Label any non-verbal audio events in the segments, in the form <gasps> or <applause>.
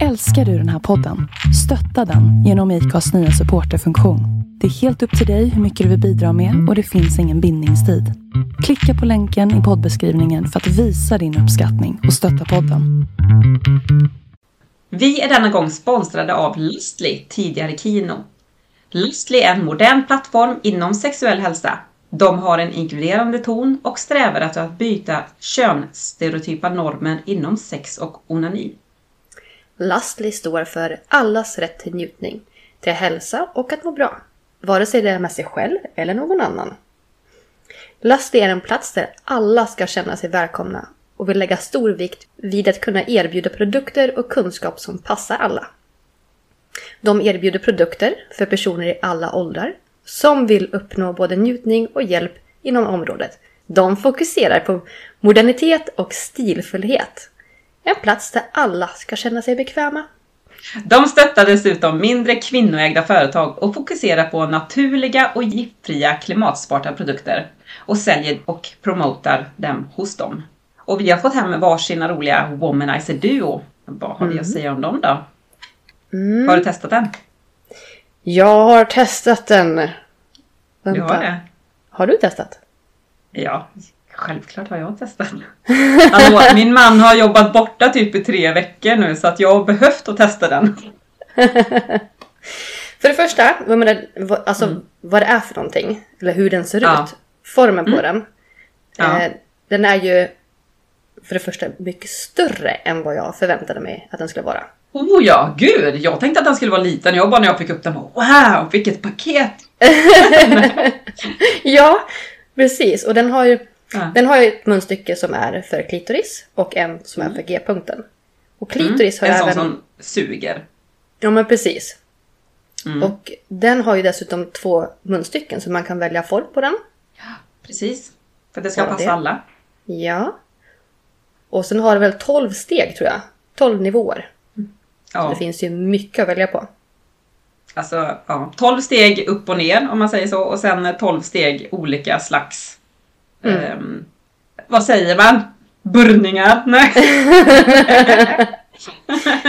Älskar du den här podden? Stötta den genom IKAs nya supporterfunktion. Det är helt upp till dig hur mycket du vill bidra med och det finns ingen bindningstid. Klicka på länken i poddbeskrivningen för att visa din uppskattning och stötta podden. Vi är denna gång sponsrade av Lustly, tidigare Kino. Lustly är en modern plattform inom sexuell hälsa. De har en inkluderande ton och strävar efter att byta könsstereotypa normer inom sex och onani. Lastly står för allas rätt till njutning, till hälsa och att må bra. Vare sig det är med sig själv eller någon annan. Lastly är en plats där alla ska känna sig välkomna och vill lägga stor vikt vid att kunna erbjuda produkter och kunskap som passar alla. De erbjuder produkter för personer i alla åldrar som vill uppnå både njutning och hjälp inom området. De fokuserar på modernitet och stilfullhet. En plats där alla ska känna sig bekväma. De stöttar dessutom mindre kvinnoägda företag och fokuserar på naturliga och giftfria klimatsmarta produkter och säljer och promotar dem hos dem. Och vi har fått hem varsina roliga Womanizer Duo. Vad har vi att säga om dem då? Har du testat den? Jag har testat den. Vänta. Du har det? Har du testat? Ja, självklart har jag testat. <laughs> Hallå, min man har jobbat borta typ i tre veckor nu så att jag har behövt att testa den. <laughs> För det första, vad, menar, vad, alltså, vad det är för någonting. Eller hur den ser Mm. Ja. ut. Formen på den. Ja. Eh, den är ju för det första mycket större än vad jag förväntade mig att den skulle vara. Oh ja, gud! Jag tänkte att den skulle vara liten. Jag bara när jag fick upp den bara wow, vilket paket! <laughs> Ja, precis. Och den har ju, Ja. den har ju ett munstycke som är för klitoris och en som är för G-punkten. Och klitoris har Mm. En sån även... som suger. Ja, men precis. Mm. Och den har ju dessutom två munstycken så man kan välja form på den. Precis. För det ska Ja, passa det. alla. Ja. Och sen har det väl 12 steg tror jag. 12 nivåer. Så Ja, det finns ju mycket att välja på. alltså ja. 12 steg upp och ner om man säger så. Och sen 12 steg olika slags... Mm. ehm, vad säger man? Burningar? Nej. <laughs>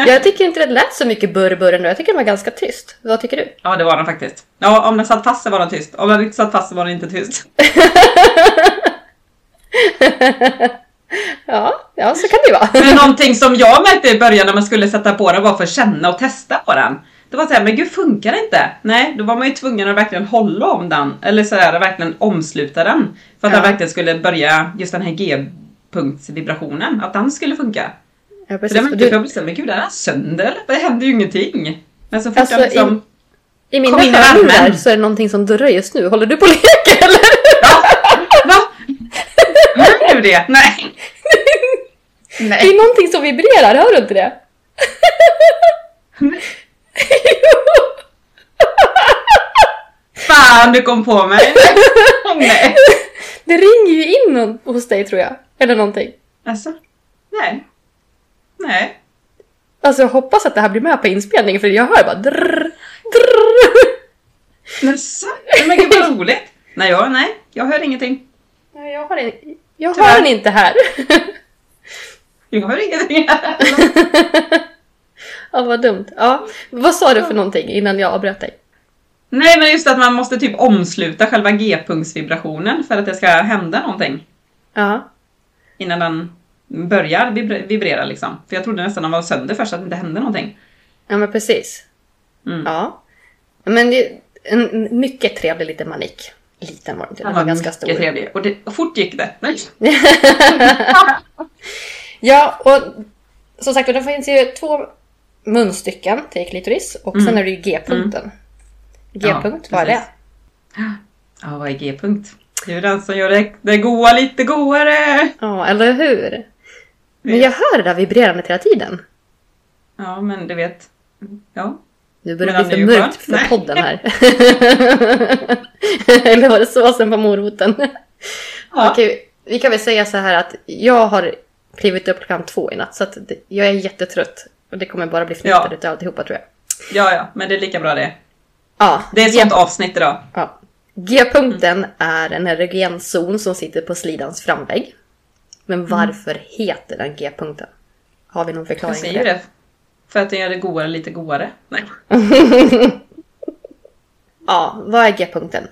Jag tycker inte det lät så mycket burr burr ändå. Jag tycker det var ganska tyst. Vad tycker du? Ja, det var den faktiskt. Ja, om den satt fast så var den tyst. Om den inte satt fast så var den inte tyst. <laughs> Ja, ja så kan det vara. Men någonting som jag märkte i början när man skulle sätta på den var för att känna och testa på den. Det var såhär, men gud funkar det inte? Nej, då var man ju tvungen att verkligen hålla om den. Eller sådär, verkligen omsluta den. För att Ja. den verkligen skulle börja, just den här G-punktsvibrationen, att den skulle funka. Ja, Så precis. det var Och inte du, dubbelt men gud den är sönder? Det händer ju ingenting. Men så fort Alltså, jag liksom... I mina i hörlurar värmen. så är det någonting som durrar just nu. Håller du på att leka <laughs> eller? Va? Hör du det? Nej. Det Nej. är någonting som vibrerar, hör du inte det? <laughs> Fan, du kom på mig. <laughs> Nej. Det ringer ju in hos dig tror jag. Eller någonting. Alltså? Nej. Nej. Alltså jag hoppas att det här blir med på inspelningen för jag hör bara drrr, drrr. Jaså? Men gud vad roligt. Nej, jag, nej, jag hör ingenting. Nej, jag har den, jag Tyvärr. har den inte här. Jag hör ingenting. <laughs> ja, vad dumt. Ja, vad sa du för någonting innan jag avbröt dig? Nej, men just att man måste typ omsluta själva G-punktsvibrationen för att det ska hända någonting. Ja. Innan den börjar vibrera liksom. För jag trodde nästan den var sönder först, att det inte hände någonting. Ja, men precis. Mm. Ja. Men det är en mycket trevlig liten manik. Liten var den inte, den var ganska stor. trevlig. Och, det, och fort gick det. Nej. <laughs> Ja, och som sagt det finns ju två munstycken till klitoris och sen är det ju G-punkten. G-punkt, Ja, vad är det? Ja, vad är G-punkt? Det är ju den som gör det, det goa lite godare. Ja, eller hur? Men jag hör det där vibrerandet hela tiden. Ja, men du vet. Ja. Nu börjar det bli för mörkt för. Nej. podden här. <laughs> <laughs> eller var det såsen på moroten? Ja. Okej, vi kan väl säga så här att jag har klivit upp klockan två i natt så att jag är jättetrött. Och det kommer bara bli fnitter Ja. utav alltihopa tror jag. ja, ja, men det är lika bra det. Ja, Det är ett sånt avsnitt idag. Ja. G-punkten är en erogen zon som sitter på slidans framvägg. Men varför heter den G-punkten? Har vi någon Jag förklaring till säger det? det. För att den gör det godare lite godare? Nej. <laughs> Ja, vad är G-punkten?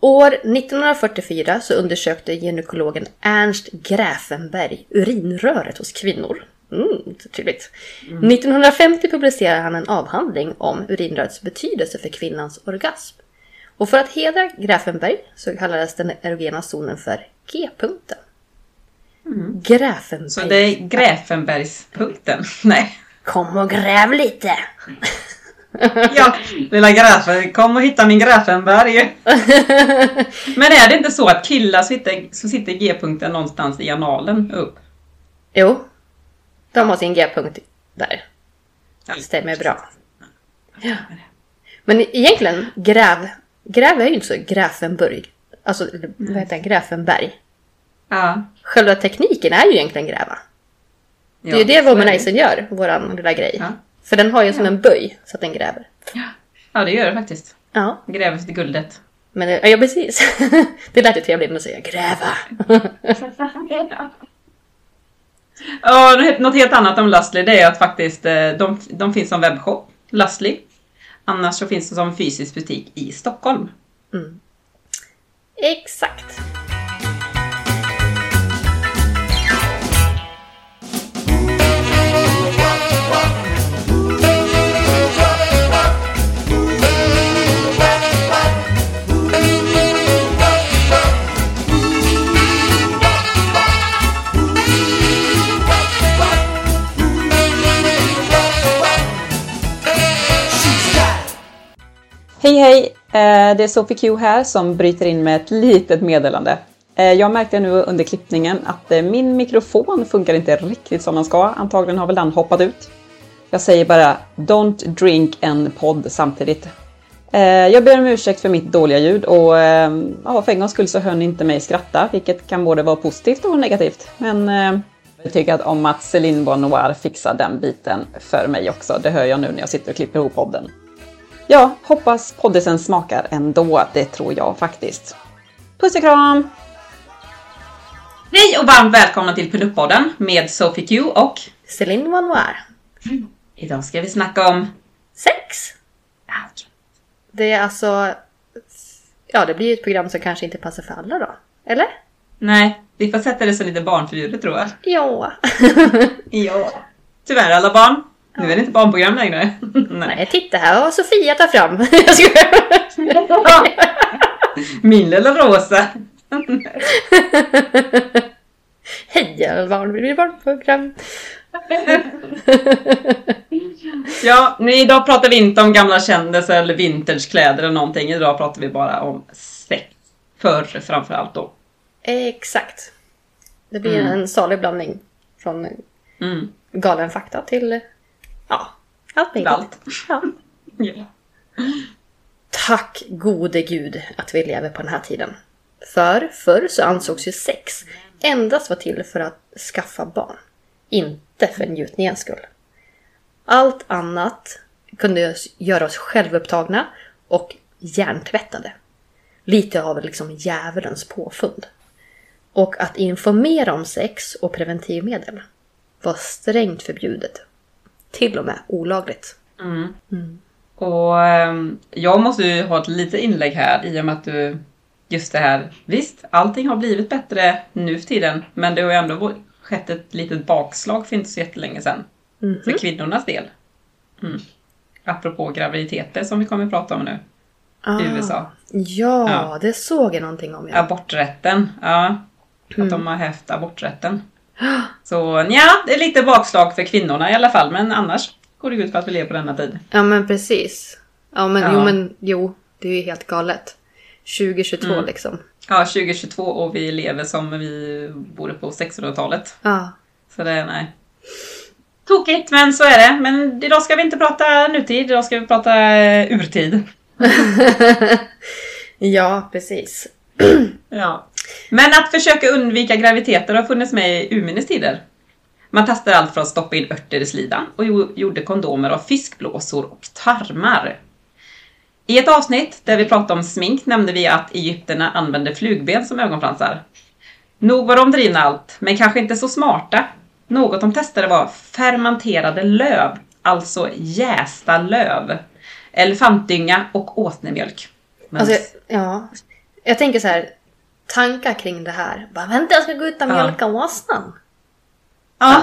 År 1944 så undersökte gynekologen Ernst Gräfenberg urinröret hos kvinnor. Mm, så trevligt. 1950 publicerade han en avhandling om urinrörets betydelse för kvinnans orgasm. Och för att hedra Gräfenberg så kallades den erogena zonen för G-punkten. Gräfenberg. Så det är Gräfenbergspunkten? <laughs> Nej. Kom och gräv lite! <laughs> Ja, lilla Gräfen, kom och hitta min Gräfenberg. <laughs> Men är det inte så att killar sitter, så sitter G-punkten någonstans i analen upp? Jo, de har sin G-punkt där. Ja. Stämmer bra. Ja. Men egentligen, gräv, gräv är ju inte så Gräfenburg. Alltså, vad heter det? Gräfenberg. Ja. Själva tekniken är ju egentligen gräva. Det är ju det womanizern gör, våran lilla grej. Ja. För den har ju som en böj så att den gräver. Ja, det gör det faktiskt. Ja, Gräver efter guldet. men det- ja precis. <laughs> det lät ju trevligt att säga gräva. <laughs> Ja, något- helt annat om Lustly det är att faktiskt eh, de, de finns som webbshop, Lustly. Annars så finns det som fysisk butik i Stockholm. Mm. Exakt. Hej hej! Eh, det är Sophie Q här som bryter in med ett litet meddelande. Eh, jag märkte nu under klippningen att eh, min mikrofon funkar inte riktigt som den ska. Antagligen har väl den hoppat ut. Jag säger bara Don't drink en podd samtidigt. Jag ber om ursäkt för mitt dåliga ljud och ja, för en gångs skull så hör ni inte mig skratta, vilket kan både vara positivt och negativt. Men jag tycker att om att Céline Bonoir fixar den biten för mig också. Det hör jag nu när jag sitter och klipper ihop podden. Ja, hoppas poddisen smakar ändå. Det tror jag faktiskt. Puss och kram! Hej och varmt välkomna till Pinup-podden med Sophie Q och Céline Vanoir. idag ska vi snacka om... Sex. Det är alltså... Ja, det blir ett program som kanske inte passar för alla då. Eller? Nej, vi får sätta det som lite barnförbjudet tror jag. Ja. Ja. Tyvärr alla barn. Nu är det inte barnprogram längre. <laughs> Nej. Nej, titta här vad Sofia tar fram. <laughs> Jag skojar. <laughs> Min lilla rosa. Hej alla barn, vi blir barnprogram. Ja, nu, idag pratar vi inte om gamla kändisar eller vintagekläder eller någonting. Idag pratar vi bara om sex. Förr framförallt då. Exakt. Det blir Mm. en salig blandning. Från Mm. galen fakta till... Allt möjligt. Allt. <laughs> Ja. Tack gode gud att vi lever på den här tiden. För förr så ansågs ju sex endast vara till för att skaffa barn. Inte för njutningens skull. Allt annat kunde göra oss självupptagna och hjärntvättade. Lite av liksom djävulens påfund. Och att informera om sex och preventivmedel var strängt förbjudet. Till och med olagligt. Och ehm, jag måste ju ha ett litet inlägg här i och med att du just det här. Visst, allting har blivit bättre nu för tiden, men det har ju ändå skett ett litet bakslag för inte så jättelänge sedan. För kvinnornas del. Mm. Apropå graviditeter som vi kommer att prata om nu. I USA. Ja, Ja. det såg jag någonting om. Ja. Aborträtten, ja. Att de har hävt aborträtten. Så ja, det är lite bakslag för kvinnorna i alla fall, men annars går det ut på att vi lever på denna tid. Ja men precis. Ja men Ja. jo men jo, det är ju helt galet. 2022 Mm. liksom. Ja, 2022 och vi lever som vi borde på 1600-talet. Ja. Så det är nej. Tokigt, men så är det. Men idag ska vi inte prata nutid, idag ska vi prata eh, urtid. <laughs> ja, precis. <clears throat> Ja. Men att försöka undvika graviditeter har funnits med i urminnes tider. Man testade allt från att stoppa in örter i slidan och gjorde kondomer av fiskblåsor och tarmar. I ett avsnitt där vi pratade om smink nämnde vi att egyptierna använde flugben som ögonfransar. Nog var de drivna allt, men kanske inte så smarta. Något de testade var fermenterade löv alltså jästa löv, elefantdynga och åsnemjölk. Men, Alltså, ja. Jag tänker så här. Tankar kring det här. Bara, vänta jag ska gå ut och Ja. mjölka åsnan. ja,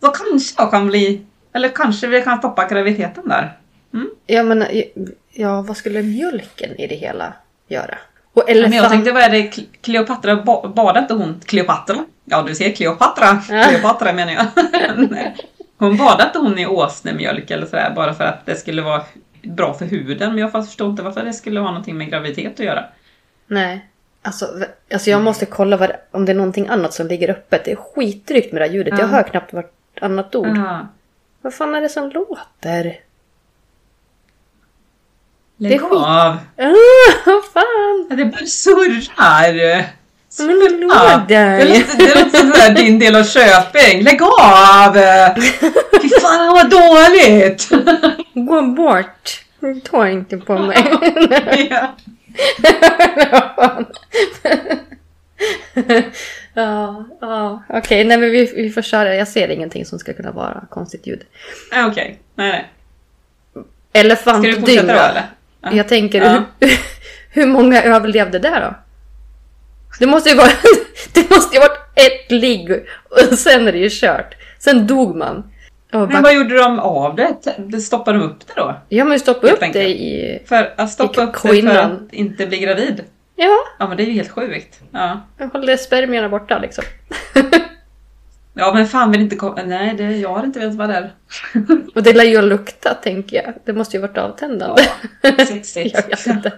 då kanske jag kan bli... Eller kanske vi kan stoppa graviditeten där. Ja men ja, vad skulle mjölken i det hela göra? Och Men jag elefant... tänkte, vad är det Kleopatra, ba- badade inte hon Kleopatra? Ja, du ser Kleopatra. Ja. Kleopatra menar jag. <laughs> Hon badade inte hon i åsnemjölk eller sådär bara för att det skulle vara bra för huden. Men jag förstår inte varför det skulle ha någonting med graviditet att göra. Nej. Alltså, alltså jag måste kolla vad, om det är någonting annat som ligger öppet. Det är skitdrygt med det här ljudet. Jag Ja. hör knappt vart annat ord. Ja. Vad fan är det som låter? Lägg Det är skit. av! Ah, fan! Ja, Det bara surrar! Men hallå där! Det låter, det låter som sådär din del av Köping. Lägg av! <laughs> Fy fan vad dåligt! Gå bort! Ta inte på mig. <laughs> Ja. Ja, ja. okej. Nej men vi, vi får köra. Jag ser ingenting som ska kunna vara konstigt ljud. Ja, Okej, nej nej. Ska Elefantdynga. eller? Ja. Jag tänker, Ja. hur, <laughs> hur många överlevde där då? Det måste ju vara, <laughs> det måste ju varit ett ligg och sen är det ju kört. Sen dog man. Men vad gjorde de av det? Stoppade de upp det då? ja men stoppa upp det i... För att stoppa I upp det för att inte bli gravid? Ja, Ja men det är ju helt sjukt. Ja, jag håller spermierna borta liksom. ja men fan vill inte komma... Nej, det, jag har inte velat vara där. <laughs> Och det lär ju ha luktat tänker jag. Det måste ju varit avtändande. Sexigt. <laughs> jag vet inte.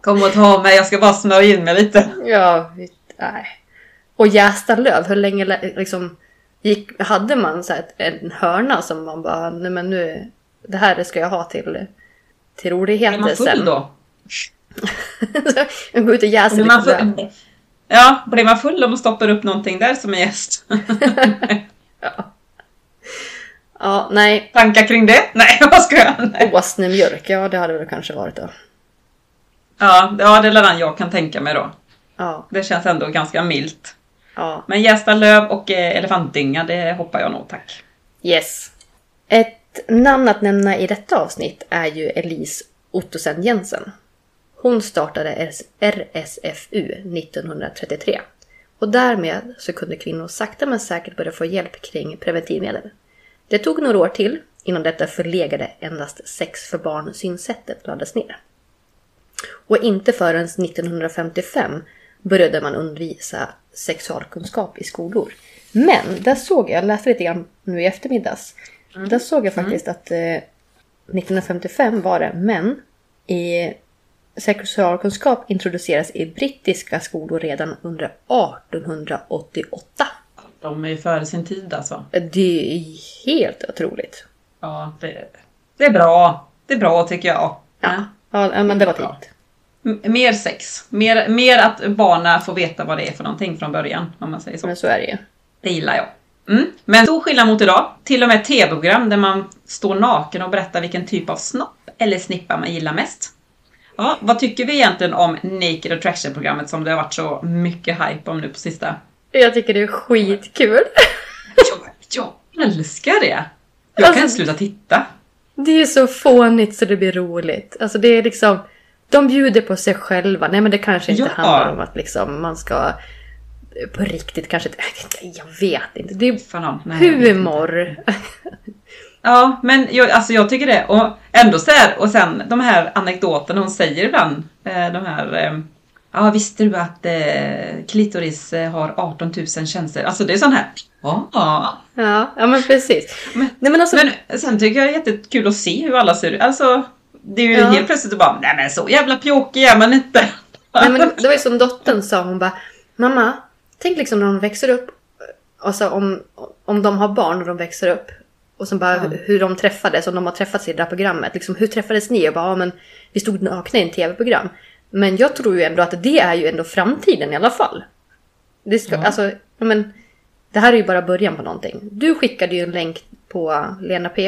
Kom och ta mig, jag ska bara smörja in mig lite. Ja, nej. Och jästa löv, hur länge lä- liksom gick, hade man så ett, en hörna som man bara, nej men nu, det här ska jag ha till, till Är roligheter man full sen. då? <laughs> jag går ut och jäser Blir man lite full? Ja, blir man full om man stoppar upp någonting där som en gäst? <laughs> Ja, nej. Tankar kring det? <laughs> Nej, vad ska jag? Åsnemjölk, ja det hade väl kanske varit då. Ja, ja, det är den jag kan tänka mig då. Ja, Det känns ändå ganska milt. Ja. Men jästa löv och eh, elefantdynga, det hoppar jag nog tack. Yes. Ett namn att nämna i detta avsnitt är ju Elise Ottosen Jensen. Hon startade RS RSFU 1933. Och därmed så kunde kvinnor sakta men säkert börja få hjälp kring preventivmedel. Det tog några år till innan detta förlegade endast sex för barn synsättet lades ner. Och inte förrän 1955 började man undervisa sexualkunskap i skolor. Men där såg jag, jag läste lite grann nu i eftermiddags. Där såg jag faktiskt att eh, 1955 var det, men i sexualkunskap introduceras i brittiska skolor redan under 1888. De är ju före sin tid alltså. Det är helt otroligt. Ja, det, det är bra. Det är bra tycker jag. Ja, ja men det var tidigt. Mer sex. Mer, mer att barnen får veta vad det är för någonting från början, om man säger så. Men så är det ju. Det gillar jag. Mm. Men stor skillnad mot idag. Till och med tv-program där man står naken och berättar vilken typ av snopp eller snippa man gillar mest. Ja, vad tycker vi egentligen om Naked Attraction-programmet som det har varit så mycket hype om nu på sista? Jag tycker det är skitkul. Jag, jag älskar det! Jag kan Alltså- inte sluta titta. Det är så fånigt så det blir roligt. Alltså det är liksom... De bjuder på sig själva. Nej men det kanske inte Ja. handlar om att liksom man ska... eh, På riktigt kanske. <laughs> Jag vet inte. Det är Fan, nej, humor. Ja, men jag, alltså jag tycker det. Och ändå så här, och sen de här anekdoterna hon säger ibland. Eh, de här... Eh, ja, visste du att eh, klitoris har 18 000 tjänster? Alltså det är sån här... Ja. Ja, ja men precis. Men- Nej men alltså... Men sen tycker jag det är jättekul att se hur alla ser ut. Alltså, det är ju Ja. helt plötsligt bara, nej men så jävla pjåkig är man inte. Nej, men det var ju som dottern sa, hon bara Mamma, tänk liksom när de växer upp, alltså om, om de har barn och de växer upp. Och så bara Ja. hur de träffades, om de har träffats i det där programmet. Liksom, hur träffades ni? Och bara, ja, men vi stod nakna i en tv-program. Men jag tror ju ändå att det är ju ändå framtiden i alla fall. Det, ska, Ja. alltså, men, det här är ju bara början på någonting. Du skickade ju en länk på Lena PH.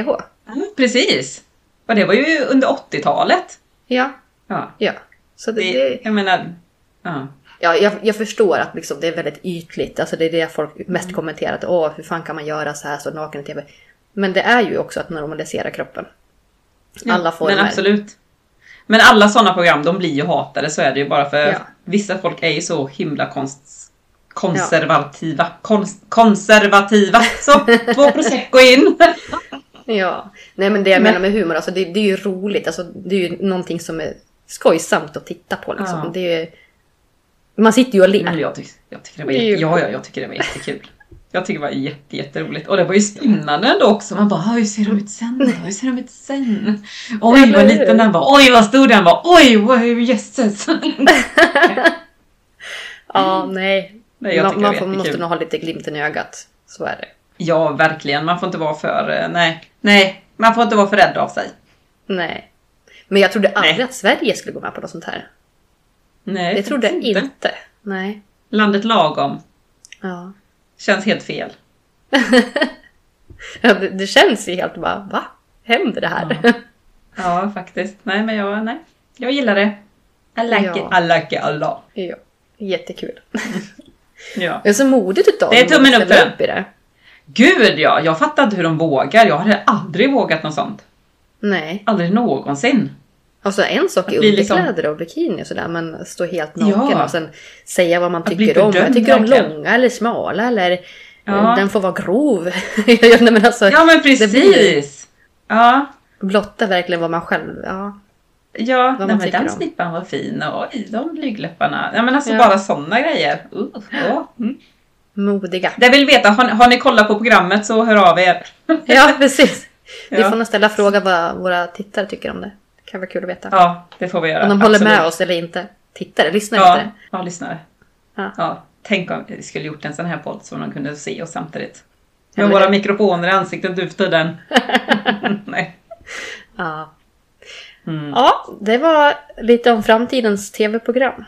Ja, Precis. Och det var ju under 80-talet. Ja, Ja, ja. Så det, det, jag menar, ja. Ja, jag, jag förstår att liksom det är väldigt ytligt. Alltså det är det folk mest kommenterat. Åh, hur fan kan man göra så här så naken i tv? Men det är ju också att normalisera kroppen. Alla former. Men absolut. Men alla sådana program, de blir ju hatade, så är det ju bara för Ja. vissa folk är ju så himla konst, konservativa. Konst, konservativa! Så, två prosecco in! <laughs> Ja. Nej men det jag Men- menar med humor, alltså det, det är ju roligt. Alltså, det är ju någonting som är skojsamt att titta på liksom. Ja. Det är, man sitter ju och ler. Jag, tyck, jag tycker det var jätte, ja, ja, jag tycker det var jättekul. Jag tycker det var jätte, jätteroligt. Och det var ju spännande ändå också. Man bara, hur ser de ut sen då? Hur ser de ut sen? Oj, vad liten den var. Oj, vad stor den var. Oj, vad jösses. <laughs> Ja, nej. Nej, man man får, måste nog ha lite glimten i ögat. Så är det. Ja, verkligen. Man får inte vara för... eh, Nej, nej. Man får inte vara för rädd av sig. Nej. Men jag trodde aldrig Nej. att Sverige skulle gå med på något sånt här. Nej, Det trodde jag faktiskt inte. Nej. Landet lagom. Ja. Känns helt fel. <laughs> Ja, det, det känns ju helt bara, va? Händer det här? Ja, <laughs> faktiskt. Nej, men jag, nej. Jag gillar det. I like Ja. it, I like it a lot. ja. Jättekul. Ja. <laughs> Det är så modigt utav Det är dem tummen upp för upp i det. Gud ja, jag fattar inte hur de vågar. Jag hade aldrig vågat något sånt. Nej. Aldrig någonsin. Alltså en sak är bli liksom- underkläder och bikini och sådär men stå helt naken Ja. och sen säga vad man tycker om. Jag tycker om långa eller smala eller Ja. eh, den får vara grov. <laughs> Ja, Nej, men alltså, Ja men blir- precis! Ja, blotta verkligen vad man själv... Ja. ja man nej, men den om. snippan var fin och oj, de blygdläpparna. Ja men alltså Ja. bara sådana grejer. Uh, ja. mm. Modiga. Det vill veta, har, har ni kollat på programmet så hör av er. <laughs> Ja, precis. <laughs> Vi Ja. får nog ställa fråga vad våra tittare tycker om det. Det kan vara kul att veta. Ja, det får vi göra. om de håller Absolut. med oss eller inte. Tittare, lyssnare Ja, ja lyssnare. Ja. Ja. tänk om vi skulle gjort en sån här podd så de kunde se oss samtidigt. Med men våra mikrofoner i ansiktet nu för tiden. <laughs> Nej. Ja. Mm. ja, det var lite om framtidens tv-program.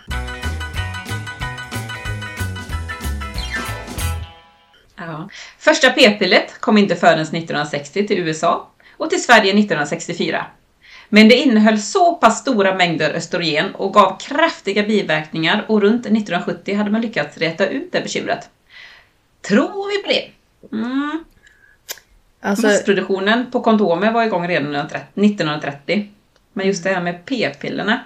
Ja. Första p-pillret kom inte förrän 1960 till USA och till Sverige 1964. Men det innehöll så pass stora mängder östrogen och gav kraftiga biverkningar och runt 1970 hade man lyckats räta ut det bekymret. Tror vi på det? Mm. Alltså, Massproduktionen på kondomer var igång redan 1930. Men just det här med p-pillerna,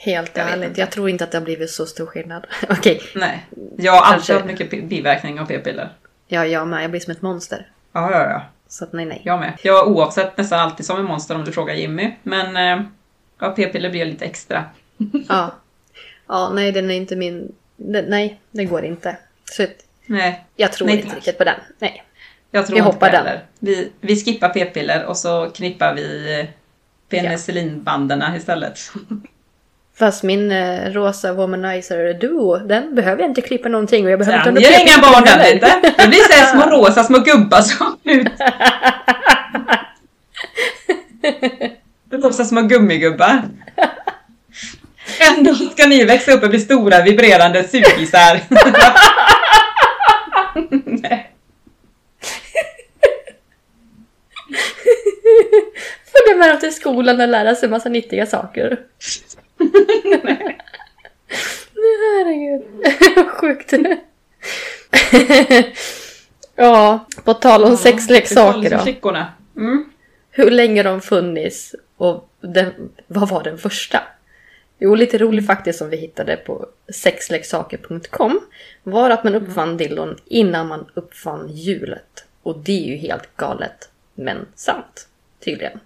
helt Jag ärligt, jag tror inte att det har blivit så stor skillnad. <laughs> Okej, nej. Jag har alltid Kanske. haft mycket biverkningar av p-piller. ja, jag med. Jag blir som ett monster. Ja, ja, ja. Så att nej, nej. Jag med. Jag är oavsett nästan alltid som en monster om du frågar Jimmy. Men eh, ja, p-piller blir lite extra. <laughs> Ja. Ja, nej, den är inte min... Den, nej, det går inte. Så Nej, jag tror Nej, inte tack. riktigt på den. Nej. jag tror Vi inte hoppar den. heller. Vi, vi skippar p-piller och så knippar vi eh, penicillinbanderna istället. <laughs> Fast min eh, rosa womanizer duo, den behöver jag inte klippa någonting och jag behöver Sen inte ger inga barn den inte. Det blir så här små <laughs> rosa små gubbar som ut. <laughs> Rosa små gummigubbar. Ändå ska ni växa upp och bli stora vibrerande sugisar. <laughs> Följa med dem till skolan och lära sig massa nyttiga saker. Herregud. Sjukt. <laughs> ja, på tal om sexleksaker då. Flickorna. Mm. Hur länge de funnits och den, vad var den första? Jo, lite rolig faktiskt som vi hittade på sexleksaker.com var att man uppfann dildon innan man uppfann hjulet. Och det är ju helt galet, men sant. Tydligen.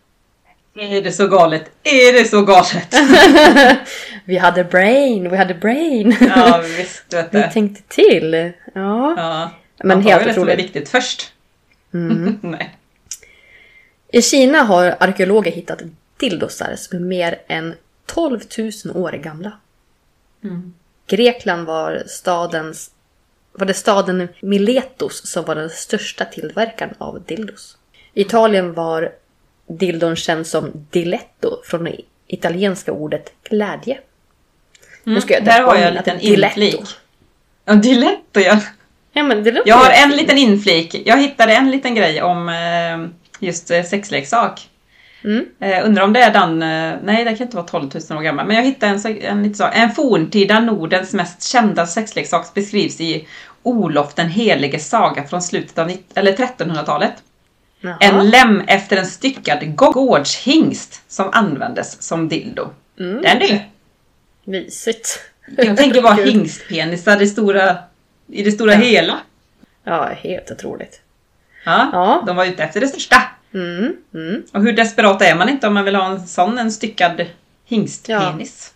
Är det så galet? Är det så galet? <laughs> vi hade brain, vi hade brain. Ja visst vet vi <laughs> du. tänkte till. Ja. Ja. Men Man tar helt ju det som är otroligt. viktigt först. Mm. <laughs> Nej. I Kina har arkeologer hittat dildosar som är mer än 12 000 år gamla. Mm. Grekland var stadens var det staden Miletos som var den största tillverkaren av dildos. I Italien var dildon känd som diletto från det italienska ordet glädje. Nu ska jag Mm. Där har jag en liten diletto. inflik. Ja, diletto ja. Ja, men det låter Jag har en fint. liten inflik. Jag hittade en liten grej om eh, just eh, sexleksak. Mm. Eh, undrar om det är den, eh, nej det kan inte vara 12 000 år gammal, men jag hittade en, en så, en forntida Nordens mest kända sexleksak beskrivs i Olof den heliges saga från slutet av eller 1300-talet. Jaha. En lem efter en styckad gårdshingst som användes som dildo. Mm. Den du! Mysigt. Jag tänker bara <laughs> hingstpenisar i, stora, i det stora Ja. hela. Ja, helt otroligt. Ja, Ja. De var ute efter det största. Mm, mm. Och hur desperat är man inte om man vill ha en sån, en styckad hingstpenis?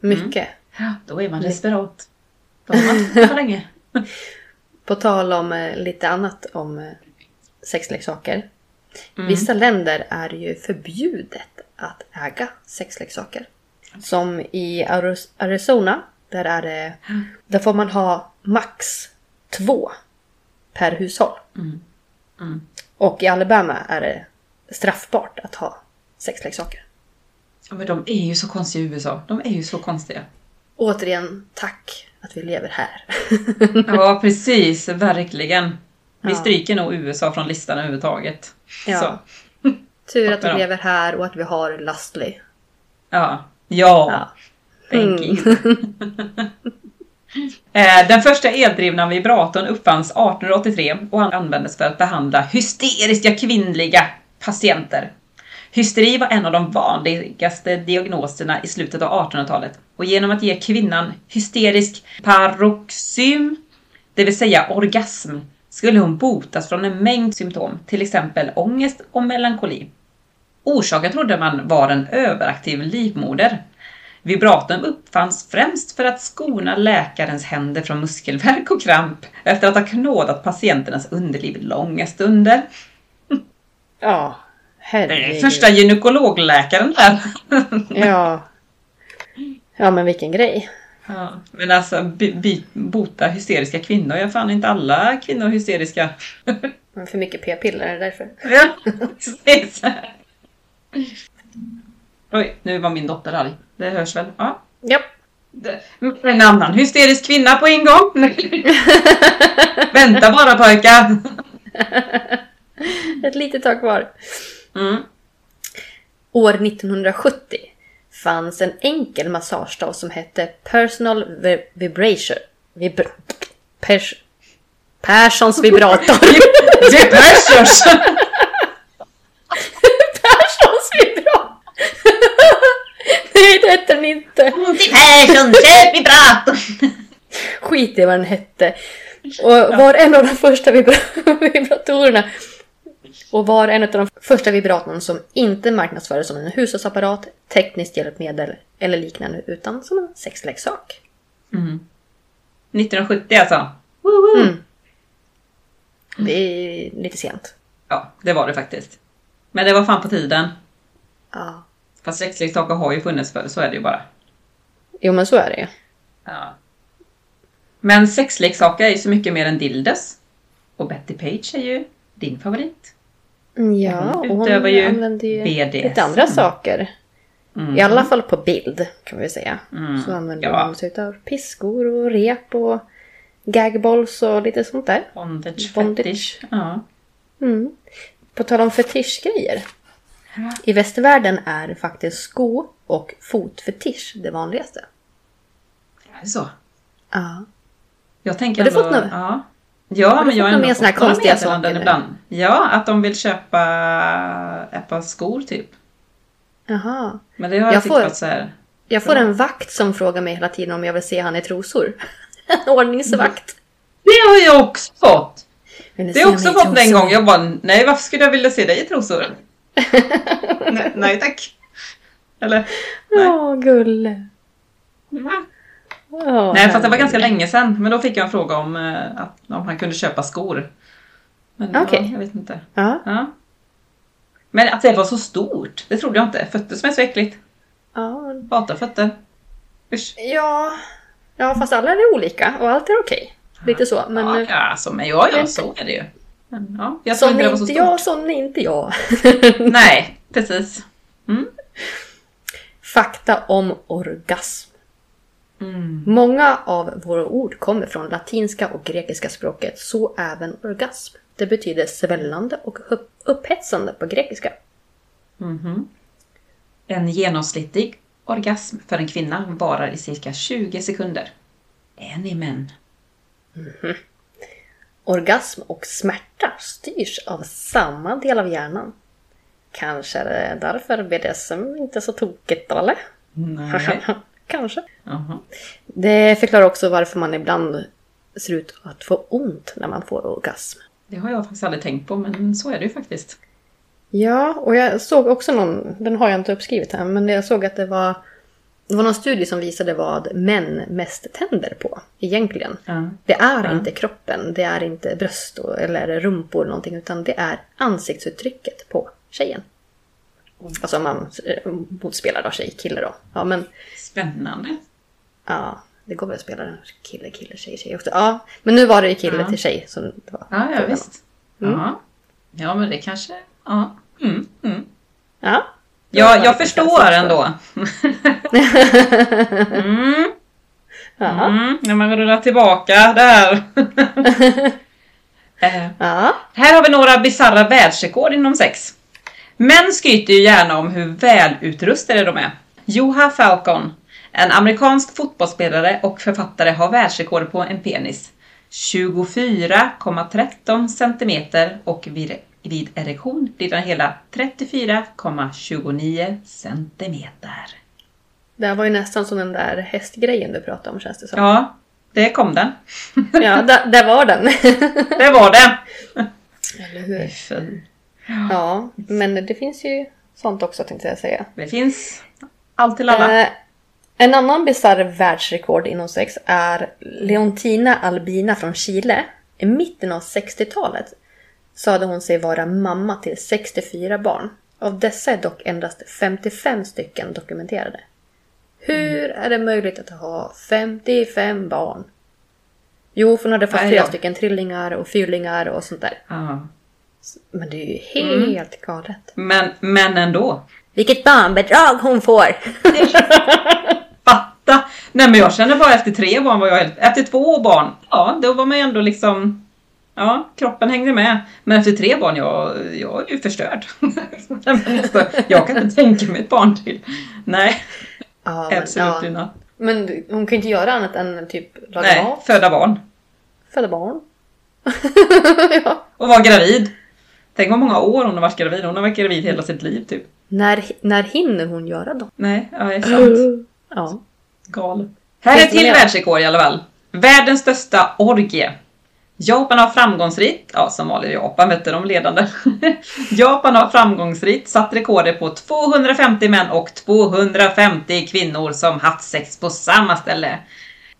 Mycket. Ja, då är man desperat. <laughs> Då har man inte så länge. På tal om eh, lite annat om eh, sexleksaker. Mm. Vissa länder är det ju förbjudet att äga sexleksaker. Som i Arizona, där är det... Där får man ha max två per hushåll. Mm. Mm. Och i Alabama är det straffbart att ha sexleksaker. Ja, men de är ju så konstiga i USA. De är ju så konstiga. Återigen, tack att vi lever här. <laughs> Ja, precis. Verkligen. Vi Ja. stryker nog USA från listan överhuvudtaget. Ja. Så, Tur att vi lever här och att vi har Lastly. ja. Ja. Ja. Mm. <laughs> Eh, Den första eldrivna vibratorn uppfanns 1883 och användes för att behandla hysteriska kvinnliga patienter. Hysteri var en av de vanligaste diagnoserna i slutet av 1800-talet och genom att ge kvinnan hysterisk paroxysm, det vill säga orgasm, skulle hon botas från en mängd symptom, till exempel ångest och melankoli. Orsaken trodde man var en överaktiv livmoder. Vibratorn uppfanns främst för att skona läkarens händer från muskelvärk och kramp efter att ha knådat patienternas underliv långa stunder. <laughs> Ja, herregud. första gynekologläkaren där. Ja. Ja, men vilken grej. Ja, men alltså, bota hysteriska kvinnor. Jag fann inte alla kvinnor hysteriska. <laughs> För mycket p-piller är det därför. Ja, precis. Oj, nu var min dotter arg. Det hörs väl? Ja. Det- En annan hysterisk kvinna på en gång. <laughs> Vänta bara pojkar. Ett litet tag kvar. Mm. År 1970 fanns en enkel massagestav som hette Personal Vi- Vibration. Vibr pers Perssons <laughs> vibrator. Det är precious! <laughs> Perssons vibrator! <laughs> Nej, det hette den inte. Persson, köp vibrator! Skit i vad den hette. Och var en av de första vibra- vibratorerna. Och var en av de första vibratorn som inte marknadsfördes som en hushållsapparat, tekniskt hjälpmedel eller liknande utan som en sexleksak. Mm. 1970 alltså. Woho! Mm. Det är lite sent. Ja, det var det faktiskt. Men det var fan på tiden. Ja. Fast sexleksaker har ju funnits förr, så är det ju bara. Jo men så är det ju. Ja. Men sexleksaker är ju så mycket mer än dildos. Och Betty Page är ju din favorit. Ja, Hon och hon utövar ju använder ju BDSM. lite andra saker. Mm. I alla fall på bild kan vi säga. Mm. Så använder Ja. hon sig av piskor och rep och gagballs och lite sånt där. Bondage, Bondage. fetish. Ja. Mm. På tal om fetischgrejer. I västvärlden är faktiskt sko och fotfetisch det vanligaste. Är det så? Ja. Jag tänker Har du ändå, fått något? Ja. Ja, men jag har ändå fått några meddelanden ibland. Ja, att de vill köpa ett par skor typ. Jaha. Men det har Jag jag, får- så här. Jag får en vakt som frågar mig hela tiden om jag vill se han i trosor. <laughs> En ordningsvakt. Det har jag också fått! Det har jag också fått en gång. Jag bara, nej varför skulle jag vilja se dig i trosor? <laughs> nej, nej tack. Eller? Ja, gulle. Ja, Nej, fast det var ganska länge sedan. Men då fick jag en fråga om, eh, att, om han kunde köpa skor. Okej. ja, jag vet inte. Ja. Ja. Men att det var så stort, det trodde jag inte. Fötter som är så äckligt. Ja, Hatar fötter. Usch. ja. ja, fast alla är olika och allt är okej. Lite så. Men ja, eh, ja, alltså, men ja, ja, så är det ju. Men, ja, jag sån är så inte stort. jag, sån är inte jag. Nej, precis. Mm. Fakta om orgasm. Mm. Många av våra ord kommer från latinska och grekiska språket, så även orgasm. Det betyder svällande och upp- upphetsande på grekiska. Mhm. En genomsnittlig orgasm för en kvinna varar i cirka 20 sekunder. Är ni män? Orgasm och smärta styrs av samma del av hjärnan. Kanske är det därför BDSM inte är så tokigt, eller? Nej. <laughs> Kanske. Jaha. Det förklarar också varför man ibland ser ut att få ont när man får orgasm. Det har jag faktiskt aldrig tänkt på, men så är det ju faktiskt. Ja, och jag såg också någon, den har jag inte uppskrivit här, men jag såg att det var, det var någon studie som visade vad män mest tänder på egentligen. Ja. Det är Ja. inte kroppen, det är inte bröst eller rumpor eller någonting, utan det är ansiktsuttrycket på tjejen. Alltså om man eh, motspelar då tjej, kille då. Ja, men Spännande. ja, det går väl att spela den kille, kille, tjej, tjej också. Ja, men nu var det ju kille Ja. till tjej. Så det var Ja, ja visst. Ja. ja, men det kanske... Ja. Mm, mm. Ja. Ja, <laughs> Ja, jag förstår ändå. mm, mm, när man rullar tillbaka där. <laughs> <laughs> Eh, ja. Här har vi några bisarra världsrekord inom sex. Män skryter ju gärna om hur välutrustade de är. Juha Falcon, en amerikansk fotbollsspelare och författare, har världsrekord på en penis. 24,13 centimeter och vid, vid erektion blir den hela 34,29 centimeter. Det här var ju nästan som den där hästgrejen du pratade om känns det som. Ja, det kom den. Ja, där, där var den. <laughs> Det var det! Eller hur? Fy. Ja, men det finns ju sånt också tänkte jag säga. Det finns allt till alla. Eh, en annan bisarr världsrekord inom sex är Leontina Albina från Chile. I mitten av 60-talet sade hon sig vara mamma till 64 barn. Av dessa är dock endast 55 stycken dokumenterade. Hur är det möjligt att ha 55 barn? Jo, för hon hade fått flera stycken trillingar och fyrlingar och sånt där. Ja. Men det är ju Mm. helt galet. Men, men ändå. Vilket barnbidrag hon får! <laughs> Fatta! Nej men jag känner bara efter tre barn var jag helt... Efter två barn, ja då var man ju ändå liksom... Ja, kroppen hängde med. Men efter tre barn, jag, jag är ju förstörd. <laughs> Men alltså, jag kan inte tänka mig ett barn till. Nej, Ja, men, absolut ja. inte. men du- hon kan ju inte göra annat än typ laga Nej, mat, föda barn. föda barn. <laughs> ja. Och vara gravid. Tänk vad många år hon har varit gravid. Hon har varit gravid hela sitt liv typ. När, när hinner hon göra dem? Nej, ja, det är sant. <gasps> Ja. Galet. Här är det till världsrekord i alla fall. Världens största orgie. Japan har framgångsrikt, ja som vanligt Japan vet du, de ledande. <laughs> Japan har framgångsrikt satt rekordet på 250 män och 250 kvinnor som haft sex på samma ställe.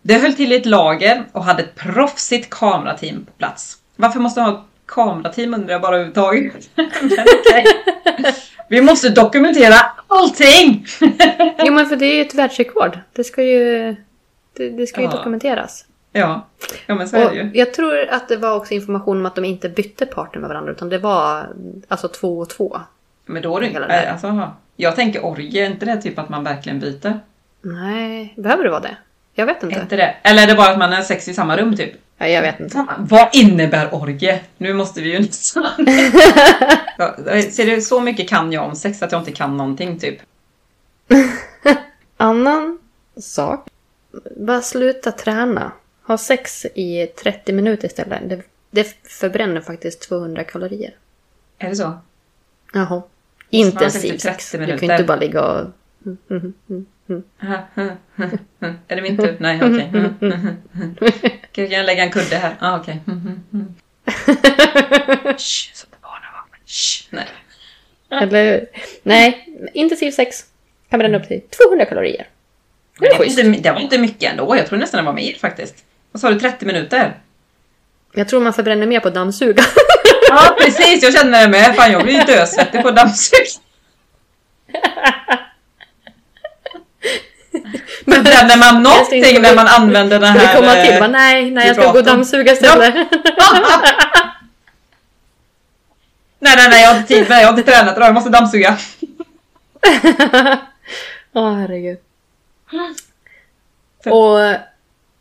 Det höll till i ett lager och hade ett proffsigt kamerateam på plats. Varför måste de ha ett kamerateam undrar jag bara överhuvudtaget. <laughs> Okej. Vi måste dokumentera allting! Jo men för det är ju ett världsrekord. Det ska ju, det, det ska ju Ja. dokumenteras. ja. ja, men så är det ju. jag tror att det var också information om att de inte bytte partner med varandra utan det var alltså två och två. Men då är det det äh, alltså. Jag tänker orgie, är inte det typ att man verkligen byter? Nej, behöver det vara det? Jag vet Är inte. inte det? Eller är det bara att man har sex i samma rum typ? Ja, jag vet inte. Vad innebär orgie? Nu måste vi ju nästan... <laughs> Ser du, så mycket kan jag om sex att jag inte kan någonting typ. <laughs> Annan sak. Bara sluta träna. Ha sex i 30 minuter istället. Det, det förbränner faktiskt 200 kalorier. Är det så? Jaha. Intensiv 30 sex. Du kan ju inte bara ligga och... Mm, mm, mm. <laughs> är det min tur? Nej, okej. <laughs> Kan jag lägga en kudde här? Ah, okej. <laughs> Shh, så att barnen vaknar. Nej. Eller Nej, intensiv sex kan bränna upp till 200 kalorier. Det Det var, inte, det var inte mycket ändå. Jag tror nästan det var mer faktiskt. Vad sa du? 30 minuter? Jag tror man förbränner mer på dammsuga. Ja, precis. Jag känner det med. Fan, jag blir ju dösvettig på dammsug. Förbränner man någonting när man använder den här... komma till? eh, Bara, nej, nej, jag ska gå och dammsuga istället. <laughs> Nej, nej, nej. Jag har inte tid med. Jag har inte tränat idag. Jag måste dammsuga. <laughs> Åh, herregud. För- Och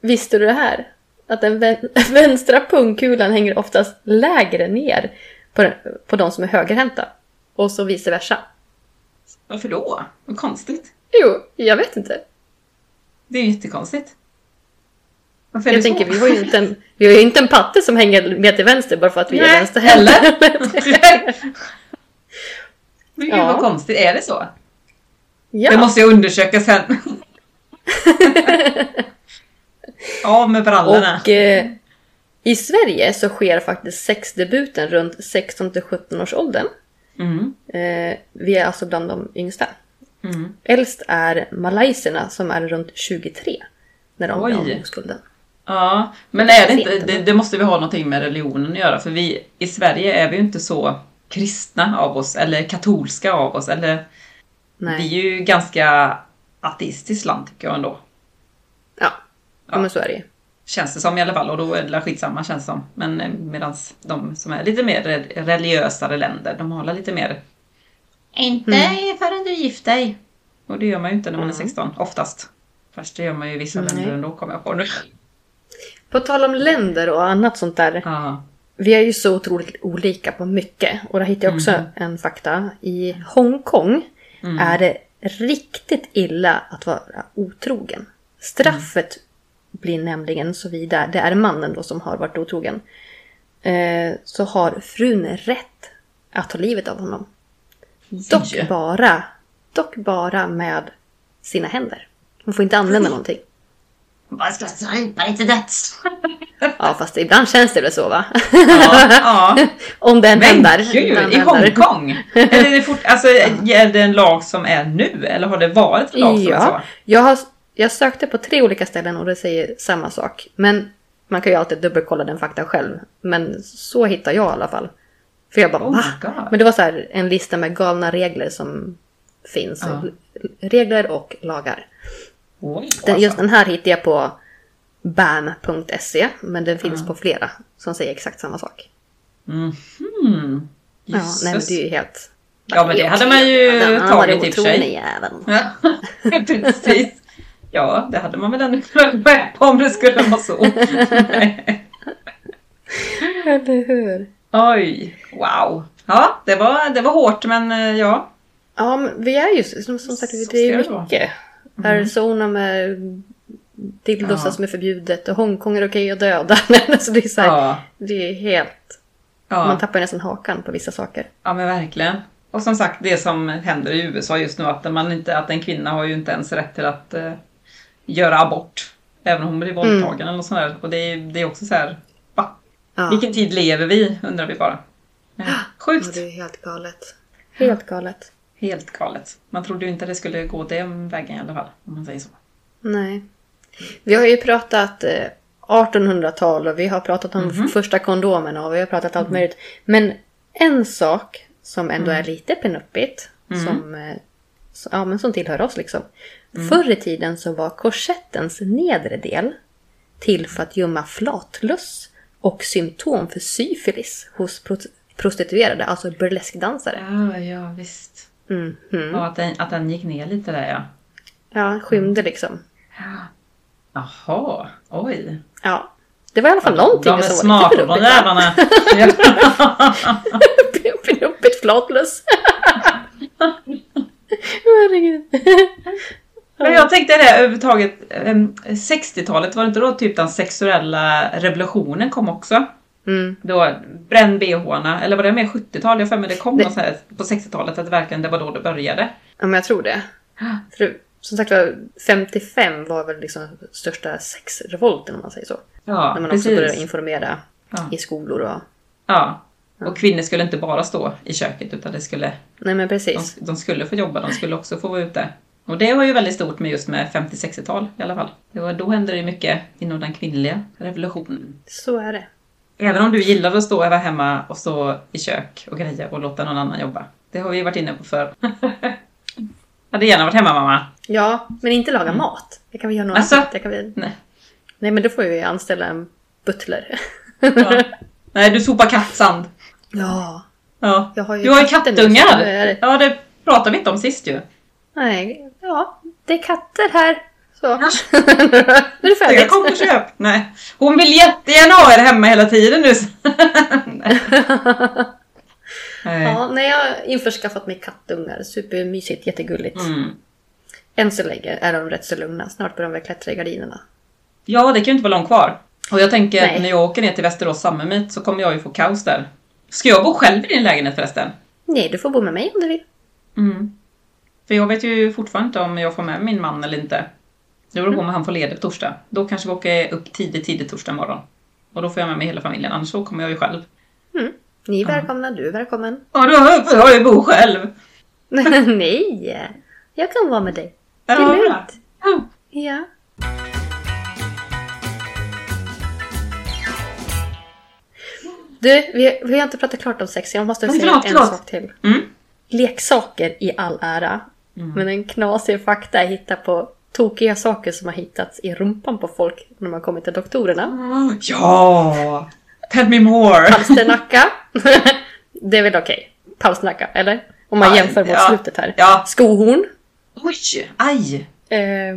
visste du det här? Att den vän- <laughs> vänstra pungkulan hänger oftast lägre ner på, den- på de som är högerhänta. Och så vice versa. Varför då? Vad konstigt. Jo, jag vet inte. Det är ju jättekonstigt. Varför är Jag det tänker, vi har ju inte en, vi har ju inte en patte som hänger med till vänster bara för att vi är Nej, vänsterhänta. <laughs> Gud Ja. vad konstigt, är det så? Det ja, måste jag undersöka sen. <laughs> Av med brallorna. och eh, i Sverige så sker faktiskt sexdebuten runt 16 till 17 års åldern. Mm. Eh, vi är alltså bland de yngsta. Mm. Äldst är malayserna som är runt 23 när de blir av Oj. med oskulden. Ja, men är det inte, det, det måste vi ha någonting med religionen att göra för vi i Sverige är vi ju inte så kristna av oss eller katolska av oss eller Nej. vi är ju ganska ateistiskt land tycker jag ändå. Ja, Ja. men så är det ju. Känns det som i alla fall och då är det skitsamma känns det som. Men medan de som är lite mer re- religiösare länder, de håller lite mer Inte förrän du gift dig. Och det gör man ju inte när man är 16, oftast. Fast det gör man ju i vissa Nej. länder ändå, kommer jag på nu. På tal om länder och annat sånt där. Ja. Vi är ju så otroligt olika på mycket. Och där hittar jag också Mm. en fakta. I Hongkong är det riktigt illa att vara otrogen. Straffet blir nämligen såvida det är mannen då som har varit otrogen. Eh, så har frun rätt att ta livet av honom. Dock bara, dock bara med sina händer. Hon får inte använda någonting. Vad ska jag strypa lite döds? Ja, fast ibland känns det väl så va? Ja, ja. <laughs> Om den Men händer. gud, Den i. Hongkong? <laughs> Är det, fort, alltså, är det en lag som är nu? Eller har det varit en lag som är så? Ja, jag, har, jag sökte på tre olika ställen och det säger samma sak. Men man kan ju alltid dubbelkolla den faktan själv. Men så hittar jag i alla fall. För jag bara Oh va? Men det var så här en lista med galna regler som finns. Ja. Regler och lagar. Oj, Den, just den här hittar jag på ban.se. Men den finns Ja. på flera som säger exakt samma sak. Mhm. Ja, nej men det är ju helt... Ja, men det hade man ju Den tagit i och för sig. Ja, <laughs> precis. Ja, det hade man väl ändå kunnat med på om det skulle vara så. <laughs> Eller hur? Oj, wow. Ja, det var, det var hårt men eh, ja. Ja, men vi är ju som, som sagt, Så det är mycket. Arizona med dildos Ja. som är förbjudet och Hongkong är okej att döda. <laughs> alltså det är så här, Ja, det är helt... Man ja, tappar nästan hakan på vissa saker. ja men verkligen. Och som sagt, det som händer i USA just nu, att, man inte, att en kvinna har ju inte ens rätt till att eh, göra abort. Även om hon blir våldtagen eller något sånt där. Och det är, det är också så här? Ja, Vilken tid lever vi, undrar vi bara. Ja, Ja, Sjukt. det är helt galet. Helt galet. Helt galet. Man trodde ju inte det skulle gå den vägen i alla fall, om man säger så. Nej. Vi har ju pratat eh, 1800-tal och vi har pratat om Mhm. första kondomerna och vi har pratat allt möjligt. Men en sak som ändå är lite penuppigt, Mm. som, eh, ja, men som tillhör oss liksom. Mm. Förr i tiden så var korsettens nedre del till för att gömma flatlöss och symptom för syfilis hos pro- prostituerade, alltså burleskdansare. Ja, ja visst. Mhm. Ja, att den, att den gick ner lite där ja. Ja, skymde liksom. Jaha, oj. Ja. Det var i alla fall någonting De är som var smarta lite de penuppigt. va? jävlarna. Penuppigt flatlöss. Herregud. Men jag tänkte det överhuvudtaget, em, 60-talet var det inte då typ den sexuella revolutionen kom också? Mm. Då bränn bh-arna, eller var det mer 70-tal? Jag för mig det kom Det- så här på 60-talet att det verkligen det var då det började. Ja, men jag tror det. <gasps> För, som sagt var, 55 var väl liksom största sexrevolten om man säger så. Ja, När man också började precis. informera Ja. i skolor och... Ja. Och kvinnor skulle inte bara stå i köket utan det skulle, Nej men de, precis. de skulle få jobba, de skulle också få vara ute. Och det var ju väldigt stort med just med 50-60-tal i alla fall. Det var, då hände det mycket inom den kvinnliga revolutionen. Så är det. Även om du gillade att stå och vara hemma och stå i kök och greja och låta någon annan jobba. Det har vi ju varit inne på förr. <laughs> Hade gärna varit hemma mamma. Ja, men inte laga mat. Det kan vi göra något Alltså? annat. Det kan vi... Nej. Nej men då får vi anställa en butler. Ja. Nej, du sopar kattsand. ja. Ja. Har Du har ju kattungar! Ja, det pratade vi inte om sist ju. Nej, ja. Det är katter här. Så. Ja. nu är det färdigt. kom och köp. Nej. Hon vill jättegärna ha er hemma hela tiden nu. Nej. <laughs> Nej. Ja, nej, jag har införskaffat mig kattungar. Supermysigt, jättegulligt. Mm. Än så länge är de rätt så lugna. Snart börjar de väl klättra i gardinerna. Ja, det kan ju inte vara långt kvar. Och jag tänker Nej. när jag åker ner till Västerås Summer Meet så kommer jag ju få kaos där. Ska jag bo själv i din lägenhet förresten? Nej, du får bo med mig om du vill. Mm. För jag vet ju fortfarande inte om jag får med min man eller inte. Det beror på om han får ledigt torsdag. Då kanske vi åker upp tidigt, tidigt torsdag morgon. Och då får jag med mig hela familjen, annars så kommer jag ju själv. Ni är välkomna, du är välkommen. Ja, då får jag ju bo själv! <laughs> Nej, jag kan vara med dig. Det Ja, är bra. lugnt. Ja. Ja. Du, vi, vi har inte pratat klart om sex. Jag måste Men säga förlåt, en förlåt. sak till. Mm. Leksaker i all ära. Men en knasig fakta jag hittar på tokiga saker som har hittats i rumpan på folk när man kommer till doktorerna. Ja! Tell me more! Palsternacka. <laughs> det är väl okej? Palsternacka, eller? Om man Ja, jämför mot ja. slutet här. Ja. Skohorn. Oj! Aj! Eh,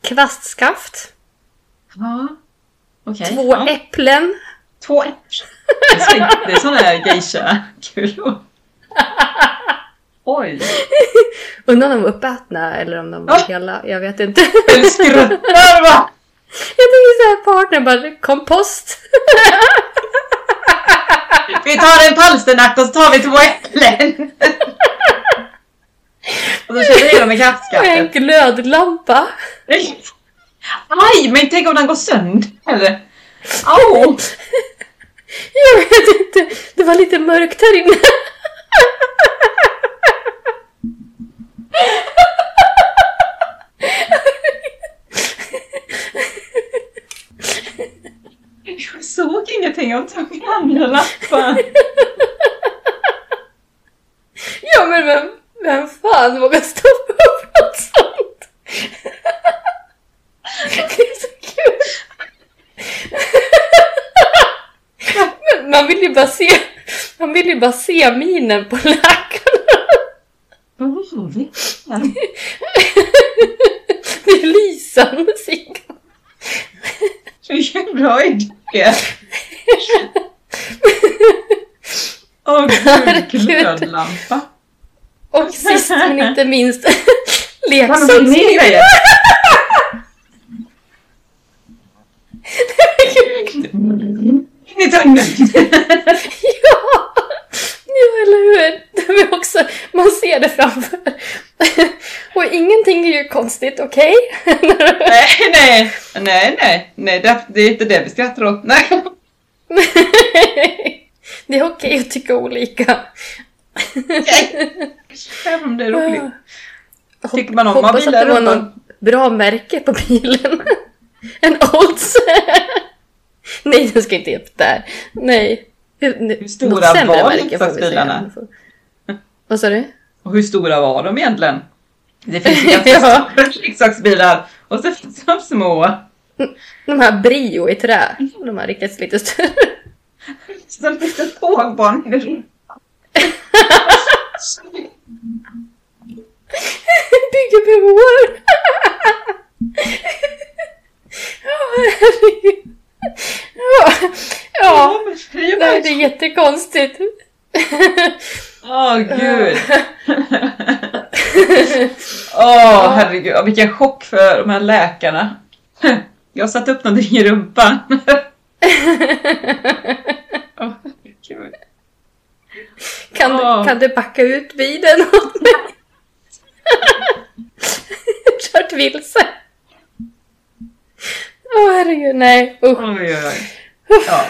kvastskaft. Ja. Okej. Två ja. äpplen. Två äpplen. Det är sån där geisha-kulor. <laughs> Oj! <laughs> Undrar om de var uppätna eller om de var Ah! hela. Jag vet inte. <laughs> Du skrattar va? <laughs> Jag tänker såhär partnern bara kompost. Vi tar en palsternack och så tar vi två äpplen. Och så vi igenom med Och en glödlampa. Aj, men tänk om den går sönder. Eller? Au! Jag vet inte. Det var lite mörkt här inne. Någonting ingenting, jag tog andra lappen. <laughs> Ja men vem, vem fan vågar stoppa upp något sånt? <laughs> Det är så kul. <laughs> Men man vill ju bara se, man vill ju bara se minen på läkaren. Det är lysande Sigge. Vilken bra idé! Åh gud, Herregud glödlampa. Och sist men <laughs> inte minst leksaksminen. grejer? Ni tar Ja! Jo, eller hur? Det är också, man ser det framför. <laughs> Och ingenting är ju konstigt, okej? <laughs> Nej, nej, nej, nej, nej, det, det är inte det vi skrattar åt. Nej. Det är okej att tycka olika. Även om det är roligt. Tycker man om Hoppas att bilar det var någon bra märke på bilen. En Olds. Nej, den ska inte upp där. Nej. Hur, stora var säga. Vad sa du? Och hur stora var de egentligen? Det finns ju <laughs> ganska Ja. stora leksaksbilar och så finns de små. De här Brio i trä. De här riktigt lite större. Som lite tågbanor. Bygger broar. Ja, herregud. Ja, ja. men det är ju Nej, det är jättekonstigt. Åh gud. Åh herregud, Ja, vilken chock för de här läkarna. Jag har satt upp någonting i rumpan. <laughs> Gud. Kan, Åh. kan du backa ut bilen åt mig? <laughs> Kört vilse. Åh herregud, nej. Usch. Oj, oj, oj. Ja.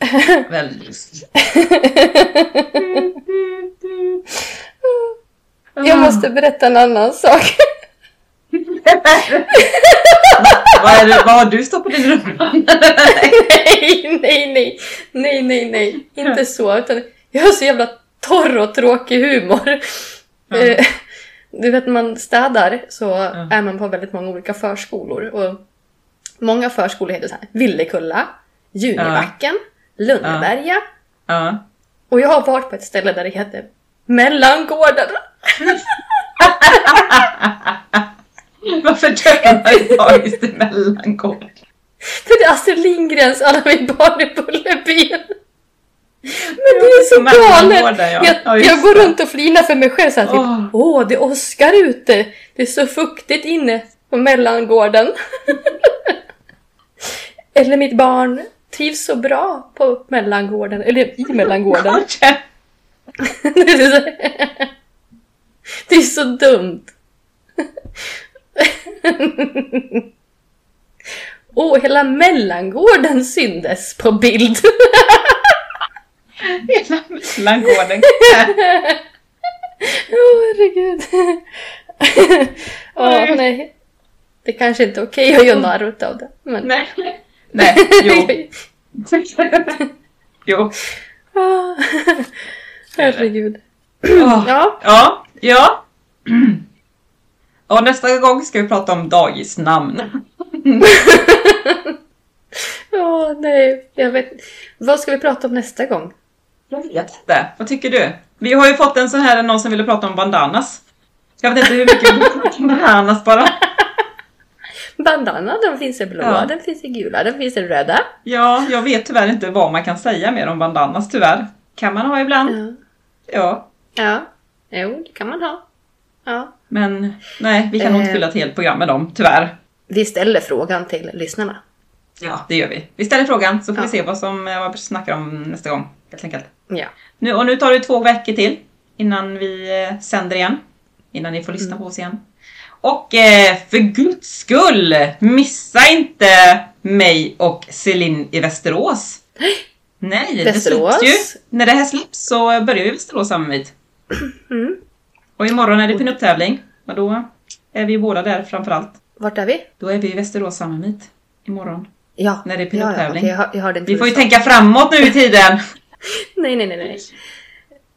<laughs> Väldigt. Jag måste berätta en annan sak. Vad, är det, vad har du stoppat i rumpan? nej, nej, nej. Nej, nej, nej. Inte så. Utan jag har så jävla torr och tråkig humor. Eh, Du vet, när man städar så är man på väldigt många olika förskolor. Och många förskolor heter så här Villekulla, Junibacken, Lönneberga. Ja. Och jag har varit på ett ställe där det heter Mellangården. <laughs> <laughs> Varför döpte man just i mellangård? För det är Astrid Lindgrens Alla vi barn i Bullerbyn. Men det är så galet! ja. Jag, Ja, jag går runt och flinar för mig själv såhär typ Åh. Det åskar ute! Det är så fuktigt inne på mellangården. <laughs> Eller mitt barn trivs så bra på mellangården, eller i mellangården. <laughs> Det är så dumt. Åh, <laughs> oh, hela mellangården syndes på bild. <laughs> Hela mellangården. Åh, <laughs> oh, herregud. Åh, oh, nej. Det kanske inte är okej att göra narr av det. Men... Nej. Nej, jo. jo. Ah, herregud. Ja. Ja, Ja, ja. Och nästa gång ska vi prata om dagisnamn. <laughs> Åh, nej. Jag vet Vad ska vi prata om nästa gång? Jag vet inte. Vad tycker du? Vi har ju fått en sån här, någon som ville prata om bandanas. Jag vet inte hur mycket vi pratar om bandanas bara. <laughs> Bandana, den finns i blåa, Ja. den finns i gula, den finns i röda. Ja, jag vet tyvärr inte vad man kan säga mer om bandanas tyvärr. Kan man ha ibland. Ja. Ja. Ja. Jo, det kan man ha. Ja. Men nej, vi kan nog inte Eh. fylla ett helt program med dem, tyvärr. Vi ställer frågan till lyssnarna. Ja, det gör vi. Vi ställer frågan så får Ja. vi se vad som eh, vad vi snackar om nästa gång. Helt enkelt. Ja. Nu, och nu tar det två veckor till innan vi eh, sänder igen. Innan ni får lyssna Mm. på oss igen. Och eh, för guds skull, missa inte mig och Celine i Västerås. <gasps> Nej, Västerås? det släpps ju. När det här släpps så börjar vi Västerås Summit. Mm. Och imorgon är det pinup-tävling. Och då är vi båda där framförallt. Vart är vi? Då är vi i Västerås Summit imorgon. Ja. När det är ja, ja, pinup-tävling. okej, jag, hör- jag inte Vi får ju tänka framåt nu i tiden. <laughs> Nej, nej, nej, nej.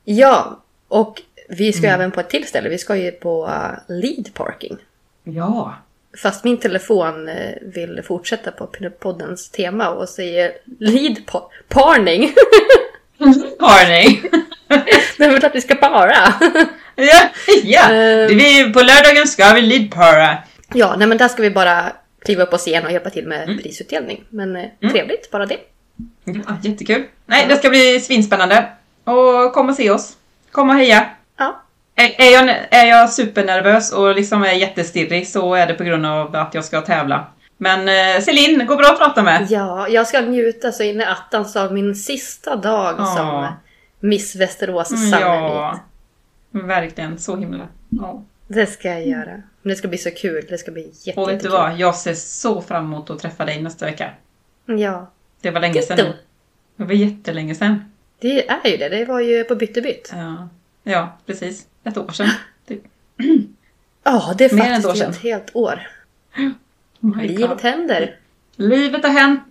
Ja, och vi ska Mm. även på ett till ställe. Vi ska ju på uh, lead parking. Ja. Fast min telefon eh, vill fortsätta på Pinup-poddens tema och säger lead pa- parning. Har ni? Det är väl att vi ska para. <laughs> <laughs> ja, ja. Det vi, på lördagen ska vi leadpara. ja, nej men där ska vi bara kliva upp på scen och hjälpa till med Mm. prisutdelning. Men eh, trevligt, bara det. Ja, jättekul. Nej, det ska bli svinspännande. Och kom och se oss. Kom och heja. Ja. Är, är, jag, är jag supernervös och liksom är jättestirrig så är det på grund av att jag ska tävla. Men eh, Celine, går bra att prata med. Ja, jag ska njuta så in i attans av min sista dag Ja. som Miss Västerås Mm, Summer Ja. Verkligen. Så himla. Ja. Det ska jag göra. Det ska bli så kul. Det ska bli jätte, Och vet du jättekul. vad? Jag ser så fram emot att träffa dig nästa vecka. Ja, Det var länge sedan Ditto. nu. Det var jättelänge sedan. det är ju det. Det var ju på Byttebytt. Ja, ja precis. Ett år sedan. <clears throat> Typ. Ja, det är Mer ett faktiskt sedan. ett helt år. <gasps> Oh Livet God. händer. Livet har hänt.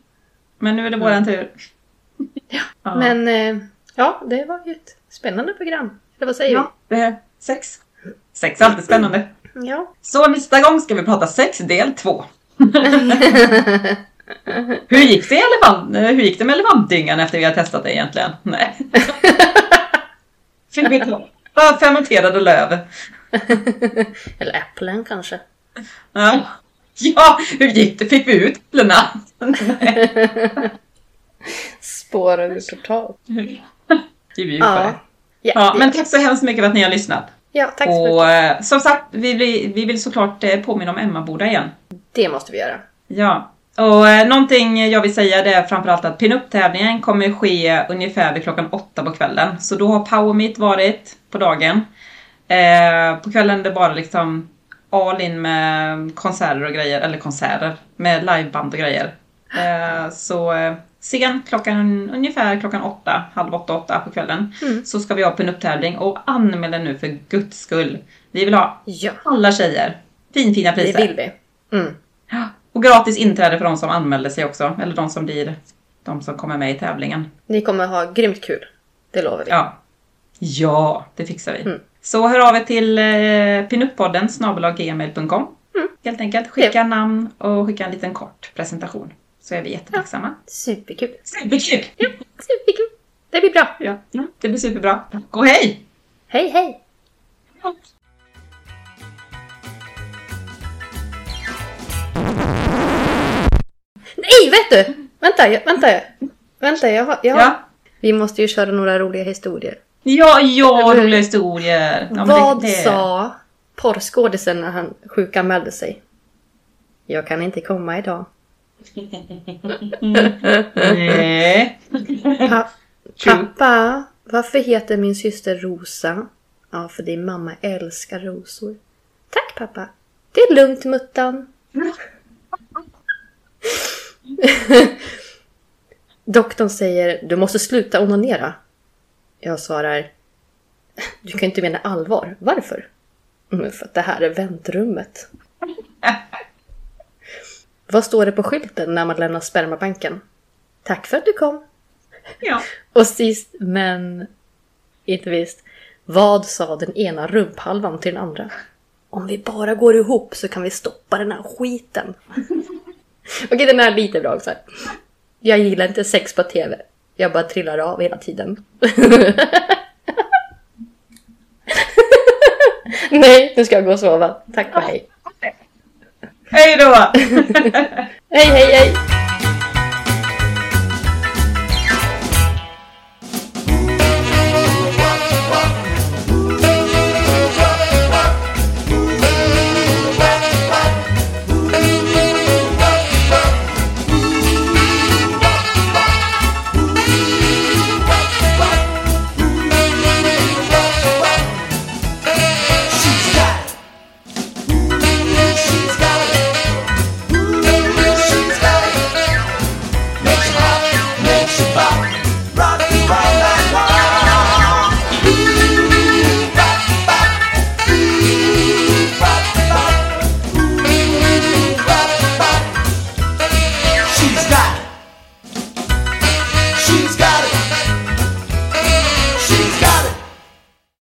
Men nu är det våran tur. <laughs> Ja. Men eh, ja, det var ju ett spännande program. Eller vad säger ja, det är sex. Sex är alltid spännande. vi? Ja. Så nästa gång ska vi prata sex del två. <laughs> Hur gick det, elefant, eh, hur gick det med elefantdyngan efter vi har testat det egentligen? Nej. Fick vi ta ja, fermenterade löv? Eller äpplen kanske. Ja. ja, hur gick det? Fick vi ut äpplena? <laughs> Ur totalt. Vi bjuder på det. Ja, Ja, men tack så hemskt mycket för att ni har lyssnat. ja tack så Och mycket. eh, som sagt, vi vill, vi vill såklart eh, påminna om Emmaboda igen. Det måste vi göra. Ja. Och eh, någonting jag vill säga det är framförallt att pinup-tävlingen kommer ske ungefär vid klockan åtta på kvällen. Så då har Power Meet varit på dagen. Eh, på kvällen är det bara liksom all in med konserter och grejer, eller konserter med liveband och grejer. Eh, så eh, sen klockan ungefär klockan åtta, halv åtta, åtta på kvällen Mm. så ska vi ha pinup-tävling och anmäl er nu för guds skull. Vi vill ha Ja, alla tjejer. Finfina det priser. vill vi. Mm. Och gratis inträde för de som anmäler sig också. Eller de som blir de som kommer med i tävlingen. Ni kommer ha grymt kul. Det lovar vi. Ja, ja det fixar vi. Mm. Så hör av er till eh, pinuppodden snabelaggmail.com Mm. Helt enkelt. Skicka namn och skicka en liten kort presentation. Så är vi jättetacksamma. Superkul. Superkul! Superkul. Det blir bra. Ja, ja, det blir superbra. Tack och hej! Hej, hej. Nej, vet du! Vänta, jag, vänta. Vänta, jag har... Jag har Ja, Vi måste ju köra några roliga historier. ja, ja roliga historier. Ja, Vad det, det, sa porrskådisen när han sjukanmälde sig? Jag kan inte komma idag. Nej. Pa- pappa, varför heter min syster Rosa? Ja, för din mamma älskar rosor. Tack pappa. Det är lugnt Muttan. Doktorn säger du måste sluta onanera. Jag svarar du kan inte mena allvar. Varför? "Mm, För att det här är väntrummet. Vad står det på skylten när man lämnar spermabanken? Tack för att du kom. Ja. <laughs> Och sist men inte visst. Vad sa den ena rumphalvan till den andra? Om vi bara går ihop så kan vi stoppa den här skiten. <laughs> Okej, den är lite bra också. Jag gillar inte sex på tv. Jag bara trillar av hela tiden. <laughs> Nej, nu ska jag gå och sova. Tack och hej. Hej då! <laughs> Hej, hej, hej!